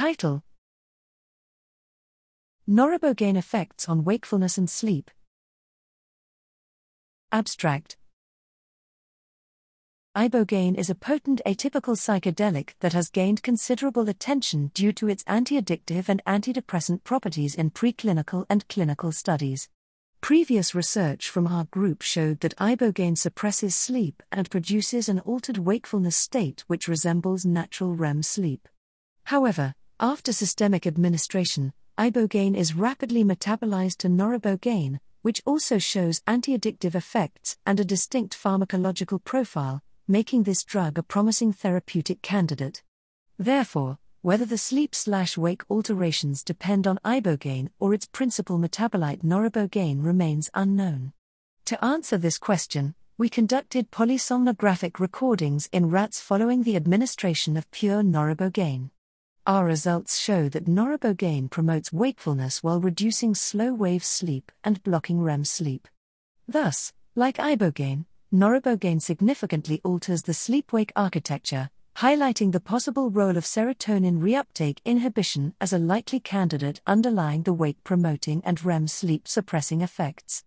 Title Noribogaine Effects on Wakefulness and Sleep. Abstract Ibogaine is a potent atypical psychedelic that has gained considerable attention due to its anti-addictive and antidepressant properties in preclinical and clinical studies. Previous research from our group showed that ibogaine suppresses sleep and produces an altered wakefulness state which resembles natural REM sleep. However, after systemic administration, ibogaine is rapidly metabolized to noribogaine, which also shows anti-addictive effects and a distinct pharmacological profile, making this drug a promising therapeutic candidate. Therefore, whether the sleep slash wake alterations depend on ibogaine or its principal metabolite noribogaine remains unknown. To answer this question, we conducted polysomnographic recordings in rats following the administration of pure noribogaine. Our results show that noribogaine promotes wakefulness while reducing slow wave sleep and blocking REM sleep. Thus, like ibogaine, noribogaine significantly alters the sleep wake architecture, highlighting the possible role of serotonin reuptake inhibition as a likely candidate underlying the wake promoting and REM sleep suppressing effects.